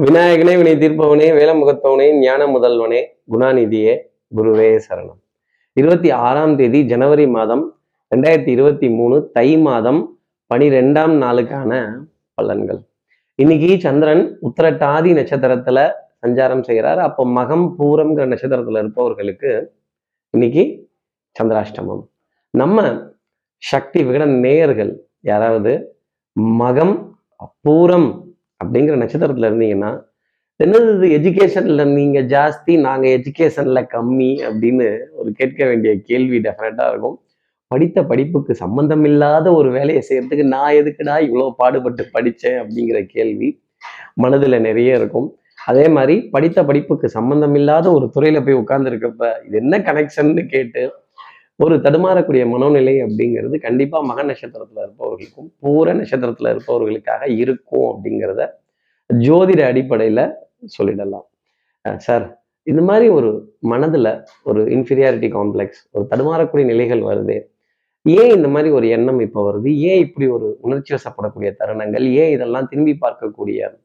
விநாயகனே வினை தீர்ப்பவனே வேலமுகத்தவனே ஞான முதல்வனே குணாநிதியே குருவே சரணம். இருபத்தி ஆறாம் தேதி ஜனவரி மாதம் ரெண்டாயிரத்தி இருபத்தி மூணு தை மாதம் பனிரெண்டாம் நாளுக்கான பலன்கள். இன்னைக்கு சந்திரன் உத்திரட்டாதி நட்சத்திரத்துல சஞ்சாரம் செய்கிறார். அப்போ மகம் பூரம்ங்கிற நட்சத்திரத்துல இருப்பவர்களுக்கு இன்னைக்கு சந்திராஷ்டமம். நம்ம சக்தி விகட நேயர்கள் யாராவது மகம் பூரம் அப்படிங்கிற நட்சத்திரத்துல இருந்தீங்கன்னா என்னது எஜுகேஷன்ல நீங்க ஜாஸ்தி நாங்க எஜுகேஷன்ல கம்மி அப்படின்னு ஒரு கேட்க வேண்டிய கேள்வி டெஃபினட்டாக இருக்கும். படித்த படிப்புக்கு சம்பந்தம் இல்லாத ஒரு வேலையை செய்யறதுக்கு நான் எதுக்குடா இவ்வளோ பாடுபட்டு படித்தேன் அப்படிங்கிற கேள்வி மனதில் நிறைய இருக்கும். அதே மாதிரி படித்த படிப்புக்கு சம்பந்தம் இல்லாத ஒரு துறையில போய் உட்கார்ந்துருக்கப்ப இது என்ன கனெக்ஷன்னு கேட்டு ஒரு தடுமாறக்கூடிய மனோநிலை அப்படிங்கிறது கண்டிப்பா மக நட்சத்திரத்துல இருப்பவர்களுக்கும் பூர நட்சத்திரத்துல இருப்பவர்களுக்காக இருக்கும் அப்படிங்கிறத ஜோதிட அடிப்படையில சொல்லிடலாம். அஹ் சார் இந்த மாதிரி ஒரு மனதுல ஒரு இன்ஃபீரியாரிட்டி காம்ப்ளெக்ஸ் ஒரு தடுமாறக்கூடிய நிலைகள் வருது. ஏன் இந்த மாதிரி ஒரு எண்ணம் இப்போ வருது? ஏன் இப்படி ஒரு உணர்ச்சி வசப்படக்கூடிய தருணங்கள்? ஏன் இதெல்லாம் திரும்பி பார்க்கக்கூடிய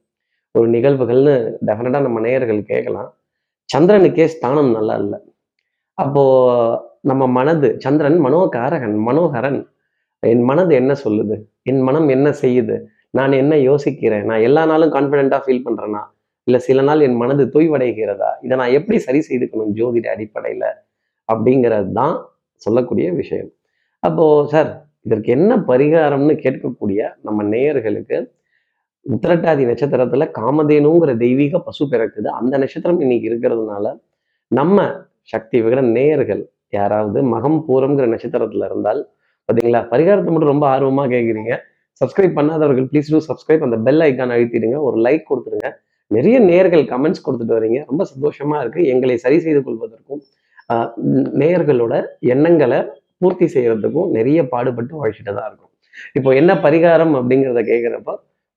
ஒரு நிகழ்வுகள்னு டெஃபினட்டாக நம்ம நேயர்கள் கேட்கலாம் சந்திரனுக்கே ஸ்தானம் நல்லா இல்லை. அப்போ நம்ம மனது சந்திரன் மனோகாரகன் மனோகரன். என் மனது என்ன சொல்லுது? என் மனம் என்ன செய்யுது? நான் என்ன யோசிக்கிறேன்? நான் எல்லா நாளும் கான்ஃபிடென்ட்டாக ஃபீல் பண்றேனா? இல்லை சில நாள் என் மனது தொய்வடைகிறதா? இதை நான் எப்படி சரி செய்துக்கணும் ஜோதிட அடிப்படையில்? அப்படிங்கிறது தான் சொல்லக்கூடிய விஷயம். அப்போ சார் இதற்கு என்ன பரிகாரம்னு கேட்கக்கூடிய நம்ம நேயர்களுக்கு உத்திரட்டாதி நட்சத்திரத்துல காமதேனுங்கிற தெய்வீக பசு பிறக்குது. அந்த நட்சத்திரம் இன்னைக்கு இருக்கிறதுனால நம்ம சக்தி விகிட நேயர்கள் யாராவது மகம் பூரம்ங்கிற நட்சத்திரத்துல இருந்தால் பாத்தீங்களா? பரிகாரத்தை மட்டும் ரொம்ப ஆர்வமா கேட்குறீங்க சப்ஸ்கிரைப் பண்ணாதவர்கள் ப்ளீஸ் டூ சப்ஸ்கிரைப் அந்த பெல் ஐக்கான் அழுத்திடுங்க. ஒரு லைக் கொடுத்துருங்க நிறைய நேர்கள் கமெண்ட்ஸ் கொடுத்துட்டு வரீங்க. ரொம்ப சந்தோஷமா இருக்கு. எங்களை சரி செய்து கொள்வதற்கும் ஆஹ் நேயர்களோட எண்ணங்களை பூர்த்தி செய்யறதுக்கும் நிறைய பாடுபட்டு உழைச்சிட்டு தான் இருக்கும். இப்போ என்ன பரிகாரம் அப்படிங்கிறத கேட்குறப்ப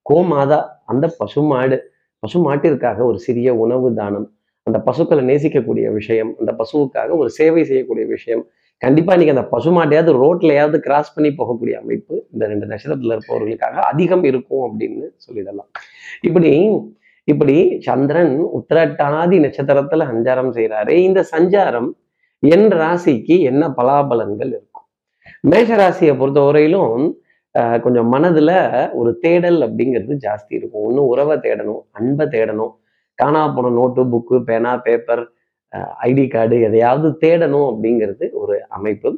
கோமாதா அந்த பசுமாடு பசுமாட்டிற்காக ஒரு சிறிய உணவு தானம். அந்த பசுக்களை நேசிக்கக்கூடிய விஷயம் அந்த பசுவுக்காக ஒரு சேவை செய்யக்கூடிய விஷயம். கண்டிப்பா இன்னைக்கு அந்த பசுமாட்டையாவது ரோட்லையாவது கிராஸ் பண்ணி போகக்கூடிய அமைப்பு இந்த ரெண்டு நட்சத்திரத்துல இருப்பவர்களுக்காக அதிகம் இருக்கும் அப்படின்னு சொல்லிடலாம். இப்படி இப்படி சந்திரன் உத்திரட்டாதி நட்சத்திரத்துல சஞ்சாரம் செய்யறாரு இந்த சஞ்சாரம் என் ராசிக்கு என்ன பலாபலன்கள் இருக்கும்? மேஷ ராசியை பொறுத்தவரையிலும் ஆஹ் கொஞ்சம் மனதுல ஒரு தேடல் அப்படிங்கிறது ஜாஸ்தி இருக்கும். ஒன்றும் உறவை தேடணும் அன்பை தேடணும். காணா போன நோட்டு புக்கு பேனா பேப்பர் ஐடி கார்டு எதையாவது தேடணும் அப்படிங்கிறது ஒரு அமைப்பு.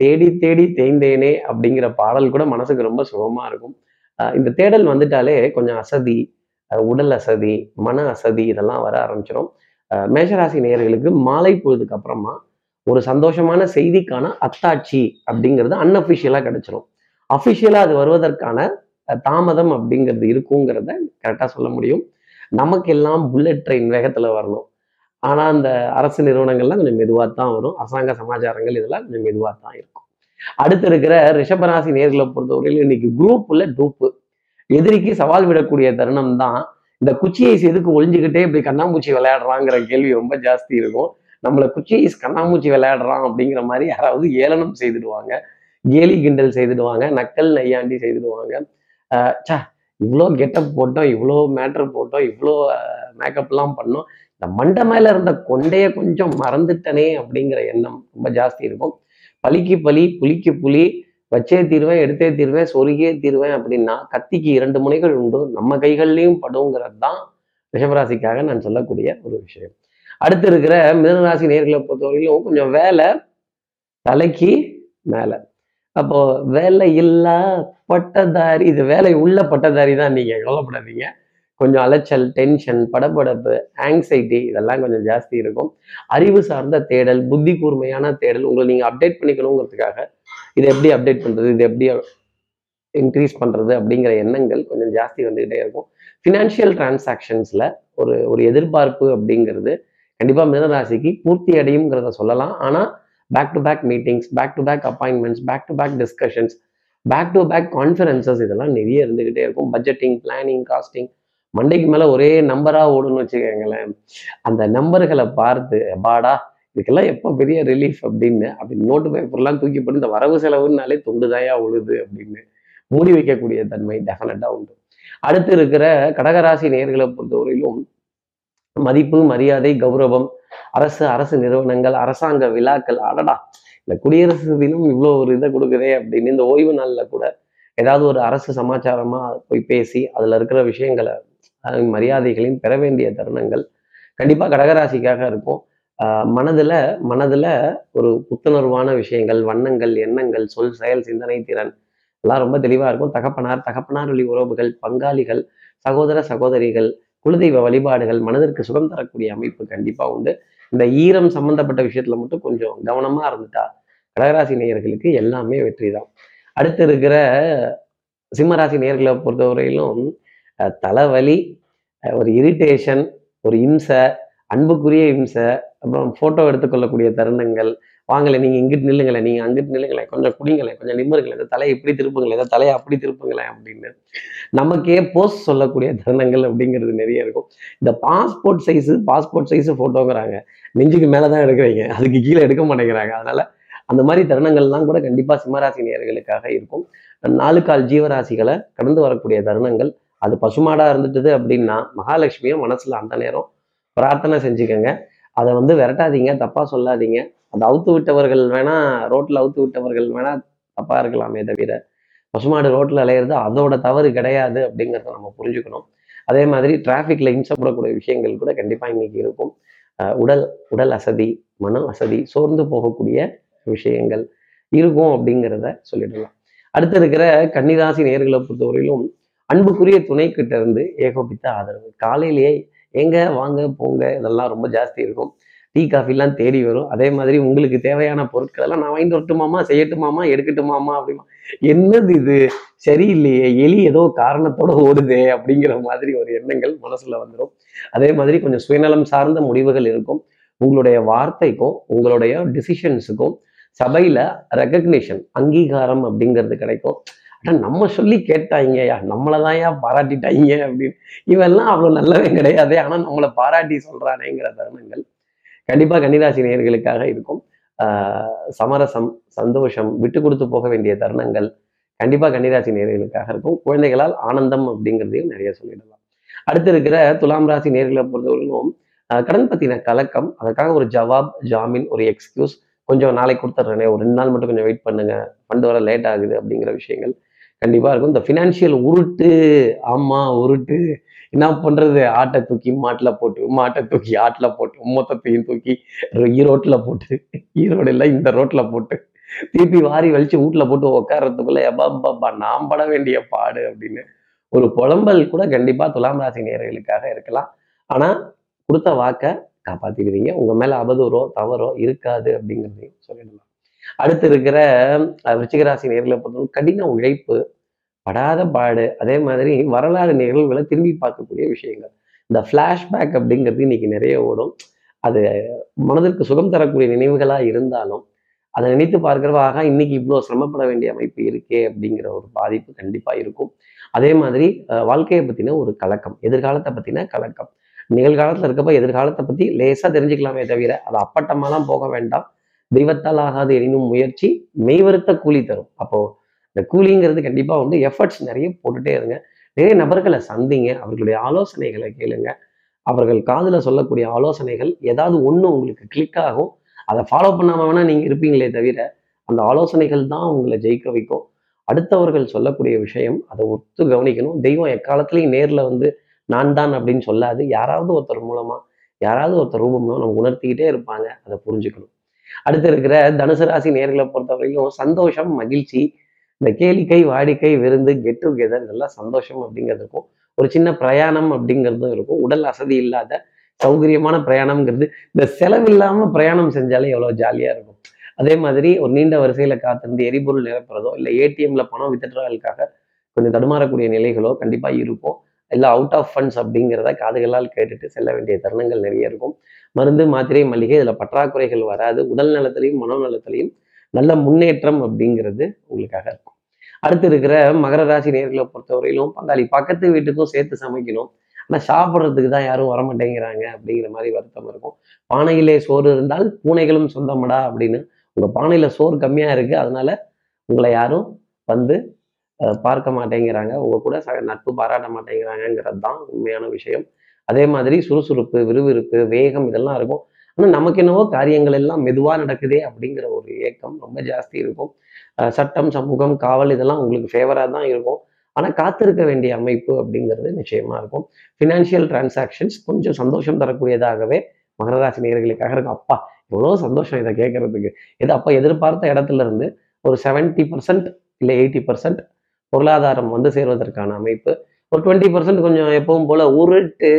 தேடி தேடி தேய்ந்தேனே அப்படிங்கிற பாடல் கூட மனசுக்கு ரொம்ப சுகமாக இருக்கும். ஆஹ் இந்த தேடல் வந்துட்டாலே கொஞ்சம் அசதி உடல் அசதி மன அசதி இதெல்லாம் வர ஆரம்பிச்சிடும் ஆஹ் மேஷராசி நேயர்களுக்கு மாலை பொழுதுக்கு அப்புறமா ஒரு சந்தோஷமான செய்திக்கான அத்தாட்சி அப்படிங்கிறது அன்அஃபிஷியலாக கிடைச்சிடும் அஃபிஷியலாக அது வருவதற்கான தாமதம் அப்படிங்கிறது இருக்குங்கிறத கரெக்டாக சொல்ல முடியும். நமக்கெல்லாம் புல்லட் ட்ரெயின் வேகத்தில் வரணும். ஆனால் அந்த அரசு நிறுவனங்கள்லாம் கொஞ்சம் மெதுவாக தான் வரும். அரசாங்க சமாச்சாரங்கள் இதெல்லாம் கொஞ்சம் மெதுவாக தான் இருக்கும். அடுத்து இருக்கிற ரிஷபராசி நேர்களை பொறுத்தவரையில் இன்னைக்கு குரூப் உள்ள டூப்பு எதிரிக்கு சவால் விடக்கூடிய தருணம் தான். இந்த குச்சியை எதுக்கு ஒழிஞ்சுக்கிட்டே இப்படி கண்ணாமூச்சி விளையாடுறாங்கிற கேள்வி ரொம்ப ஜாஸ்தி இருக்கும். நம்மளை குச்சியை கண்ணாமூச்சி விளையாடுறான் அப்படிங்கிற மாதிரி யாராவது ஏளனம் செய்துடுவாங்க. கேலி கிண்டல் செய்துடுவாங்க. நக்கல் நையாண்டி செய்துடுவாங்க. ஆஹ் இவ்வளோ கெட்டப் போட்டோம் இவ்வளோ மேட்டர் போட்டோம் இவ்வளோ மேக்கப்லாம் பண்ணோம். இந்த மண்டை மேல இருந்த கொண்டையை கொஞ்சம் மறந்துட்டனே அப்படிங்கிற எண்ணம் ரொம்ப ஜாஸ்தி இருக்கும். பலிக்கு பலி புலிக்கு புலி வச்சே தீருவேன் எடுத்தே தீருவேன் சொருகியே தீருவேன் அப்படின்னா கத்திக்கு இரண்டு முனைகள் உண்டு. நம்ம கைகள்லையும் படுங்கிறது தான் ரிஷபராசிக்காக நான் சொல்லக்கூடிய ஒரு விஷயம். அடுத்து இருக்கிற மிதனராசி நேர்களை பொறுத்தவரையிலும் கொஞ்சம் வேலை தலைக்கு மேலே. அப்போ வேலை இல்லா பட்டதாரி இது வேலை உள்ள பட்டதாரி தான் நீங்க கவலைப்படாதீங்க. கொஞ்சம் அலைச்சல் டென்ஷன் படபடப்பு ஆங்ஸைட்டி இதெல்லாம் கொஞ்சம் ஜாஸ்தி இருக்கும். அறிவு சார்ந்த தேடல் புத்தி கூர்மையான தேடல் உங்களை நீங்க அப்டேட் பண்ணிக்கணுங்கிறதுக்காக இதை எப்படி அப்டேட் பண்றது இது எப்படி இன்க்ரீஸ் பண்றது அப்படிங்கிற எண்ணங்கள் கொஞ்சம் ஜாஸ்தி வந்துகிட்டே இருக்கும். ஃபினான்ஷியல் டிரான்சாக்ஷன்ஸ்ல ஒரு ஒரு எதிர்பார்ப்பு அப்படிங்கிறது கண்டிப்பா மிதனராசிக்கு பூர்த்தி அடையுங்கிறத சொல்லலாம். ஆனா back to back meetings back to back appointments back to back discussions back to back conferences இதெல்லாம் நிறைய இருந்துகிட்டே இருக்கும். பட்ஜெட்டிங் பிளானிங் காஸ்டிங் மண்டைக்கு மேல ஒரே நம்பரா ஓடுன்னு வச்சுக்கோங்களேன். அந்த நம்பர்களை பார்த்து பாடா இதுக்கெல்லாம் எப்போ பெரிய ரிலீஃப் அப்படின்னு அப்படி நோட்டு பேப்பர்லாம் தூக்கி போட்டு இந்த வரவு செலவுனாலே தொண்டுதாயா உழுது அப்படின்னு மூடி வைக்கக்கூடிய தன்மை டெஃபினட்டாக உண்டு. அடுத்து இருக்கிற கடகராசி நேர்களை பொறுத்தவரையிலும் மதிப்பு மரியாதை கௌரவம் அரசு அரசு நிறுவனங்கள் அரசாங்க விழாக்கள் அடடா இந்த குடியரசு தினம் இவ்வளோ ஒரு இதை கொடுக்குதே அப்படின்னு இந்த ஓய்வு நாளில் கூட ஏதாவது ஒரு அரசு சமாச்சாரமா போய் பேசி அதுல இருக்கிற விஷயங்களை மரியாதைகளையும் பெற வேண்டிய தருணங்கள் கண்டிப்பா கடகராசிக்காக இருக்கும். ஆஹ் மனதுல மனதுல ஒரு புத்துணர்வான விஷயங்கள் வண்ணங்கள் எண்ணங்கள் சொல் செயல் சிந்தனை திறன் எல்லாம் ரொம்ப தெளிவா இருக்கும். தகப்பனார் தகப்பனார் வழி உறவுகள் பங்காளிகள் சகோதர சகோதரிகள் குலதெய்வ வழிபாடுகள் மனதிற்கு சுகம் தரக்கூடிய அமைப்பு கண்டிப்பா உண்டு. இந்த ஈரம் சம்பந்தப்பட்ட விஷயத்துல மட்டும் கொஞ்சம் கவனமா இருந்துட்டா கடகராசி நேயர்களுக்கு எல்லாமே வெற்றி தான் அடுத்து இருக்கிற சிம்மராசி நேர்களை பொறுத்தவரையிலும் தலைவலி ஒரு இரிட்டேஷன் ஒரு இம்சை அன்புக்குரிய இம்சை அப்புறம் ஃபோட்டோ எடுத்துக்கொள்ளக்கூடிய தருணங்கள். வாங்கலை நீங்கள் இங்கிட்டு நில்லுங்களேன் நீங்கள் அங்கிட்டு நில்லுங்களேன் கொஞ்சம் குடிங்களேன் கொஞ்சம் நிம்மருங்களேன் இந்த தலையை இப்படி திருப்புங்களேன் இந்த தலையை அப்படி திருப்புங்களேன் அப்படின்னு நமக்கே போஸ்ட் சொல்லக்கூடிய தருணங்கள் அப்படிங்கிறது நிறைய இருக்கும். இந்த பாஸ்போர்ட் சைஸு பாஸ்போர்ட் சைஸு ஃபோட்டோங்கிறாங்க நெஞ்சுக்கு மேலே தான் எடுக்கிறீங்க. அதுக்கு கீழே எடுக்க மாட்டேங்கிறாங்க. அதனால அந்த மாதிரி தருணங்கள்லாம் கூட கண்டிப்பாக சிம்மராசி நேர்களுக்காக இருக்கும். நாலுக்கால் ஜீவராசிகளை கடந்து வரக்கூடிய தருணங்கள். அது பசுமாடா இருந்துட்டுது அப்படின்னா மகாலட்சுமியை மனசுல அந்த நேரம் பிரார்த்தனை செஞ்சுக்கோங்க. அதை வந்து விரட்டாதீங்க தப்பா சொல்லாதீங்க. அதை அவுத்து விட்டவர்கள் வேணா ரோட்ல அவுத்து விட்டவர்கள் வேணா தப்பா இருக்கலாமே தவிர பசுமாடு ரோட்ல அலையிறது அதோட தவறு கிடையாது அப்படிங்கிறத நம்ம புரிஞ்சுக்கணும். அதே மாதிரி டிராஃபிக்ல இம்சப்படக்கூடிய விஷயங்கள் கூட கண்டிப்பா இன்னைக்கு இருக்கும். உடல் உடல் அசதி மன அசதி சோர்ந்து போகக்கூடிய விஷயங்கள் இருக்கும் அப்படிங்கிறத சொல்லிடலாம். அடுத்து இருக்கிற கன்னிராசி நேர்களை பொறுத்தவரையிலும் அன்புக்குரிய துணை கிட்ட இருந்து ஏகோபித்த ஆதரவு. காலையிலேயே எங்க வாங்க போங்க. இதெல்லாம் ரொம்ப ஜாஸ்தி இருக்கும். டீ காஃபிலாம் தேடி வரும். அதே மாதிரி உங்களுக்கு தேவையான பொருட்கள் எல்லாம் நான் வாங்கிட்டு வரட்டுமாமா செய்யட்டுமாமா எடுக்கட்டுமாமா அப்படிமா. என்னது இது? சரியில்லையே எலி ஏதோ காரணத்தோட ஓடுதே அப்படிங்கிற மாதிரி ஒரு எண்ணங்கள் மனசுல வந்துடும் அதே மாதிரி கொஞ்சம் சுயநலம் சார்ந்த முடிவுகள் இருக்கும். உங்களுடைய வார்த்தைக்கும் உங்களுடைய டிசிஷன்ஸுக்கும் சபையில ரெக்கக்னிஷன் அங்கீகாரம் அப்படிங்கிறது கிடைக்கும். ஆனா நம்ம சொல்லி கேட்டாங்கயா நம்மளதான் ஏன் பாராட்டிட்டாங்க அப்படின்னு. இவெல்லாம் அவ்வளவு நல்லவே கிடையாது ஆனா நம்மளை பாராட்டி சொல்றானேங்கிற தருணங்கள் கண்டிப்பாக கன்னிராசி நேயர்களுக்காக இருக்கும். சமரசம் சந்தோஷம் விட்டு கொடுத்து போக வேண்டிய தருணங்கள் கண்டிப்பாக கன்னிராசி நேர்களுக்காக இருக்கும். குழந்தைகளால் ஆனந்தம் அப்படிங்கிறதையும் நிறைய சொல்லிடலாம். அடுத்து இருக்கிற துலாம் ராசி நேர்களை பொறுத்தவரைக்கும் கடன் பத்தின கலக்கம் அதற்காக ஒரு ஜவாப் ஜாமீன் ஒரு எக்ஸ்கியூஸ் கொஞ்சம் நாளைக்கு கொடுத்துட்றேனே ஒரு ரெண்டு நாள் மட்டும் கொஞ்சம் வெயிட் பண்ணுங்க ஃபண்டு வர லேட் ஆகுது அப்படிங்கிற விஷயங்கள் கண்டிப்பாக இருக்கும். இந்த ஃபினான்ஷியல் உருட்டு ஆமாம் உருட்டு என்ன பண்றது? ஆட்டை தூக்கி மாட்டுல போட்டு மாட்டை தூக்கி ஆட்டுல போட்டு மொத்தத்தையும் தூக்கி ஈரோட்டில் போட்டு ஈரோடு இல்லை இந்த ரோட்ல போட்டு திருப்பி வாரி வலிச்சு வீட்டில் போட்டு உட்கார்றதுக்குள்ள எப்பாப்பா நாம் பட வேண்டிய பாடு அப்படின்னு. ஒரு புலம்பல் கூட கண்டிப்பா துலாம் ராசி நேர்களுக்காக இருக்கலாம். ஆனா கொடுத்த வாக்கை காப்பாத்திடுவீங்க உங்க மேல அவதூறோ தவறோ இருக்காது அப்படிங்கிறதையும் சொல்லிடலாம். அடுத்து இருக்கிற அஹ், விருச்சிக நேர்களை பொறுத்தவரை கடின உழைப்பு படாத பாடு. அதே மாதிரி வரலாறு நிகழ்வுகளை திரும்பி பார்க்கக்கூடிய விஷயங்கள். இந்த ஃப்ளாஷ்பேக் அப்படிங்கிறது இன்னைக்கு நிறைய ஓடும். அது மனதிற்கு சுகம் தரக்கூடிய நினைவுகளா இருந்தாலும் அதை நினைத்து பார்க்கிறப்ப இன்னைக்கு இவ்வளோ சிரமப்பட வேண்டிய அமைப்பு இருக்கே அப்படிங்கிற ஒரு பாதிப்பு கண்டிப்பா இருக்கும். அதே மாதிரி அஹ், வாழ்க்கையை பத்தின ஒரு கலக்கம் எதிர்காலத்தை பத்தின கலக்கம். நிகழ்காலத்துல இருக்கப்ப எதிர்காலத்தை பத்தி லேசா தெரிஞ்சுக்கலாமே தவிர அது அப்பட்டமாலாம் போக வேண்டாம். தெய்வத்தால் ஆகாது எனினும் முயற்சி மெய்வருத்த கூலி தரும். அப்போ இந்த கூலிங்கிறது கண்டிப்பாக வந்து எஃபர்ட்ஸ் நிறைய போட்டுட்டே இருங்க. நிறைய நபர்களை சந்திங்க. அவர்களுடைய ஆலோசனைகளை கேளுங்க. அவர்கள் காதில் சொல்லக்கூடிய ஆலோசனைகள் ஏதாவது ஒன்று உங்களுக்கு கிளிக் ஆகும். அதை ஃபாலோ பண்ணாமல் வேணால் நீங்கள் இருப்பீங்களே தவிர அந்த ஆலோசனைகள் தான் உங்களை ஜெயிக்க வைக்கும். அடுத்தவர்கள் சொல்லக்கூடிய விஷயம் அதை ஒத்து கவனிக்கணும். தெய்வம் எக்காலத்துலேயும் நேரில் வந்து நான் தான் அப்படின்னு சொல்லாது. யாராவது ஒருத்தர் மூலமாக யாராவது ஒருத்தர் ரூபம்னோ நம்ம உணர்த்திக்கிட்டே இருப்பாங்க. அதை புரிஞ்சுக்கணும். அடுத்து இருக்கிற தனுசு ராசி நேர்களை பொறுத்தவரைக்கும் சந்தோஷம் மகிழ்ச்சி இந்த கேளிக்கை வாடிக்கை விருந்து கெட் டுகெதர் இதெல்லாம் சந்தோஷம் அப்படிங்கிறதுக்கும் ஒரு சின்ன பிரயாணம் அப்படிங்கிறதும் இருக்கும். உடல் அசதி இல்லாத சௌகரியமான பிரயாணம்ங்கிறது இந்த செலவில்லாமல் பிரயாணம் செஞ்சாலே எவ்வளோ ஜாலியாக இருக்கும். அதே மாதிரி ஒரு நீண்ட வரிசையில் காத்திருந்து எரிபொருள் நிரப்புறதோ இல்லை ஏடிஎம்ல பணம் வித்ட்ராவலுக்காக கொஞ்சம் தடுமாறக்கூடிய நிலைகளோ கண்டிப்பாக இருக்கும். இல்லை அவுட் ஆஃப் ஃபண்ட்ஸ் அப்படிங்கிறத காதுகளால் கேட்டுட்டு செல்ல வேண்டிய தருணங்கள் நிறைய இருக்கும். மருந்து மாத்திரை மளிகை இதில் பற்றாக்குறைகள் வராது. உடல் நலத்திலையும் மனோநலத்திலையும் நல்ல முன்னேற்றம் அப்படிங்கிறது உங்களுக்காக இருக்கும். அடுத்து இருக்கிற மகர ராசி நேர்களை பொறுத்தவரையிலும் பங்காளி பக்கத்து வீட்டுக்கும் சேர்த்து சமைக்கணும். ஆனால் சாப்பிட்றதுக்கு தான் யாரும் வரமாட்டேங்கிறாங்க அப்படிங்கிற மாதிரி வருத்தம் இருக்கும். பானையிலே சோறு இருந்தால் பூனைகளும் சொந்தமடா அப்படின்னு உங்கள் பானையில் சோறு கம்மியாக இருக்குது அதனால உங்களை யாரும் வந்து பார்க்க மாட்டேங்கிறாங்க. உங்க கூட ச- நட்பு பாராட்ட மாட்டேங்கிறாங்கங்கிறது தான் உண்மையான விஷயம். அதே மாதிரி சுறுசுறுப்பு விறுவிறுப்பு வேகம் இதெல்லாம் இருக்கும். ஆனால் நமக்கு என்னவோ காரியங்கள் எல்லாம் மெதுவாக நடக்குதே அப்படிங்கிற ஒரு ஏக்கம் ரொம்ப ஜாஸ்தி இருக்கும். சட்டம் சமூகம் காவல் இதெல்லாம் உங்களுக்கு ஃபேவராக தான் இருக்கும். ஆனால் காத்திருக்க வேண்டிய அமைப்பு அப்படிங்கிறது நிச்சயமாக இருக்கும். ஃபினான்ஷியல் டிரான்சாக்ஷன்ஸ் கொஞ்சம் சந்தோஷம் தரக்கூடியதாகவே மகர நேர்களுக்காக இருக்கும். அப்பா எவ்வளோ சந்தோஷம் இதை கேட்கறதுக்கு. இது அப்போ எதிர்பார்த்த இடத்துல இருந்து ஒரு செவன்ட்டி பர்சன்ட் இல்லை எயிட்டி பர்சன்ட் பொருளாதாரம் வந்து சேர்வதற்கான அமைப்பு. ஒரு டுவெண்ட்டி பர்சன்ட் கொஞ்சம் எப்பவும் போல உருட்டு.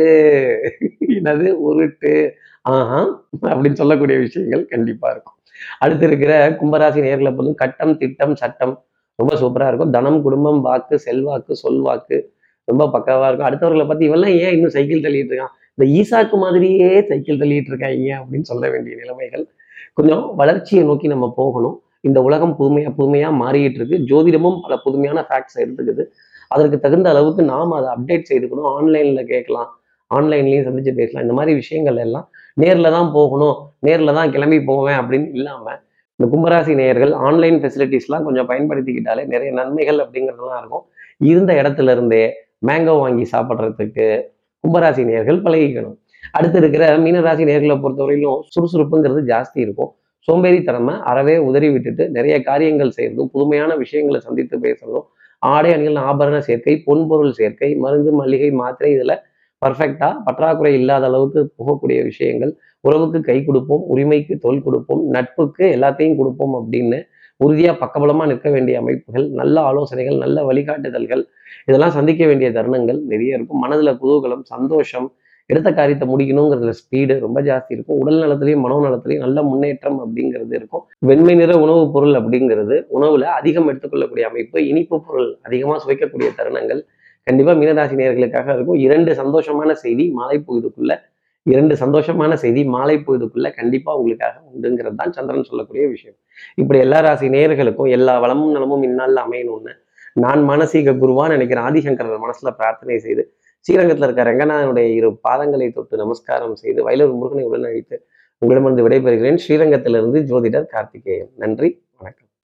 என்னது? உருட்டு. ஆஹா அப்படின்னு சொல்லக்கூடிய விஷயங்கள் கண்டிப்பா இருக்கும். அடுத்து இருக்கிற கும்பராசி நேர்களை பொறுத்தும் கட்டம் திட்டம் சட்டம் ரொம்ப சூப்பரா இருக்கும். தனம் குடும்பம் வாக்கு செல்வாக்கு சொல்வாக்கு ரொம்ப பக்காவா இருக்கும். அடுத்தவர்களை பத்தி இவெல்லாம் ஏன் இன்னும் சைக்கிள் தள்ளிட்டு இருக்கான்? இந்த ஈசாக்கு மாதிரியே சைக்கிள் தள்ளிட்டு இருக்காங்க அப்படின்னு சொல்ல வேண்டிய நிலைமைகள். கொஞ்சம் வளர்ச்சியை நோக்கி நம்ம போகணும். இந்த உலகம் புதுமையா புதுமையா மாறிட்டு இருக்கு. ஜோதிடமும் பல புதுமையான ஃபேக்ட்ஸ் எடுத்துக்குது. அதற்கு தகுந்த அளவுக்கு நாம் அதை அப்டேட் செய்துக்கணும். ஆன்லைன்ல கேட்கலாம். ஆன்லைன்லேயும் சந்திச்சு பேசலாம். இந்த மாதிரி விஷயங்கள் எல்லாம் நேரில் தான் போகணும் நேரில் தான் கிளம்பி போவேன் அப்படின்னு இல்லாமல் இந்த கும்பராசி நேயர்கள் ஆன்லைன் ஃபெசிலிட்டிஸ்லாம் கொஞ்சம் பயன்படுத்திக்கிட்டாலே நிறைய நன்மைகள் அப்படிங்கிறதுலாம் இருக்கும். இருந்த இடத்துல இருந்தே மேங்கோ வாங்கி சாப்பிட்றதுக்கு கும்பராசி நேயர்கள் பழகிக்கணும். அடுத்து இருக்கிற மீனராசி நேர்களை பொறுத்தவரையிலும் சுறுசுறுப்புங்கிறது ஜாஸ்தி இருக்கும். சோம்பேறித்தனமை அறவே உதறி விட்டுட்டு நிறைய காரியங்கள் செய்யறதும் புதுமையான விஷயங்களை சந்தித்து பேசுறதும் ஆடை அணிகள் ஆபரண சேர்க்கை பொன்பொருள் சேர்க்கை மருந்து மல்லிகை மாத்திரை இதில் பர்ஃபெக்டா பற்றாக்குறை இல்லாத அளவுக்கு போகக்கூடிய விஷயங்கள். உறவுக்கு கை கொடுப்போம் உரிமைக்கு தோல் கொடுப்போம் நட்புக்கு எல்லாத்தையும் கொடுப்போம் அப்படின்னு உறுதியாக பக்கபலமாக நிற்க வேண்டிய அமைப்புகள் நல்ல ஆலோசனைகள் நல்ல வழிகாட்டுதல்கள் இதெல்லாம் சந்திக்க வேண்டிய தருணங்கள் நிறைய இருக்கும். மனதில் குதூகலம் சந்தோஷம் எடுத்த காரியத்தை முடிக்கணுங்கிறதுல ஸ்பீடு ரொம்ப ஜாஸ்தி இருக்கும். உடல் நலத்திலையும் மனோ நலத்திலையும் நல்ல முன்னேற்றம் அப்படிங்கிறது இருக்கும். வெண்மை நிற உணவுப் பொருள் அப்படிங்கிறது உணவுல அதிகம் எடுத்துக்கொள்ளக்கூடிய அமைப்பு இனிப்பு பொருள் அதிகமாக சுவைக்கக்கூடிய தருணங்கள் கண்டிப்பா மீனராசி நேர்களுக்காக இருக்கும். இரண்டு சந்தோஷமான செய்தி மாலை பொழுதுக்குள்ள இரண்டு சந்தோஷமான செய்தி மாலை பொழுதுக்குள்ள கண்டிப்பா உங்களுக்காக உண்டுங்கிறது தான் சந்திரன் சொல்லக்கூடிய விஷயம். இப்படி எல்லா ராசி நேயர்களுக்கும் எல்லா வளமும் நலமும் இந்நாளில் அமையணும்னு நான் மானசீக குருவா நினைக்கிற ஆதிசங்கரர் மனசுல பிரார்த்தனை செய்து ஸ்ரீரங்கத்தில் இருக்க ரங்கநாதனுடைய இரு பாதங்களை தொட்டு நமஸ்காரம் செய்து வயலூர் முருகனை உடனழித்து உங்களிடமிருந்து விடைபெறுகிறேன். ஸ்ரீரங்கத்திலிருந்து ஜோதிடர் கார்த்திகேயன். நன்றி.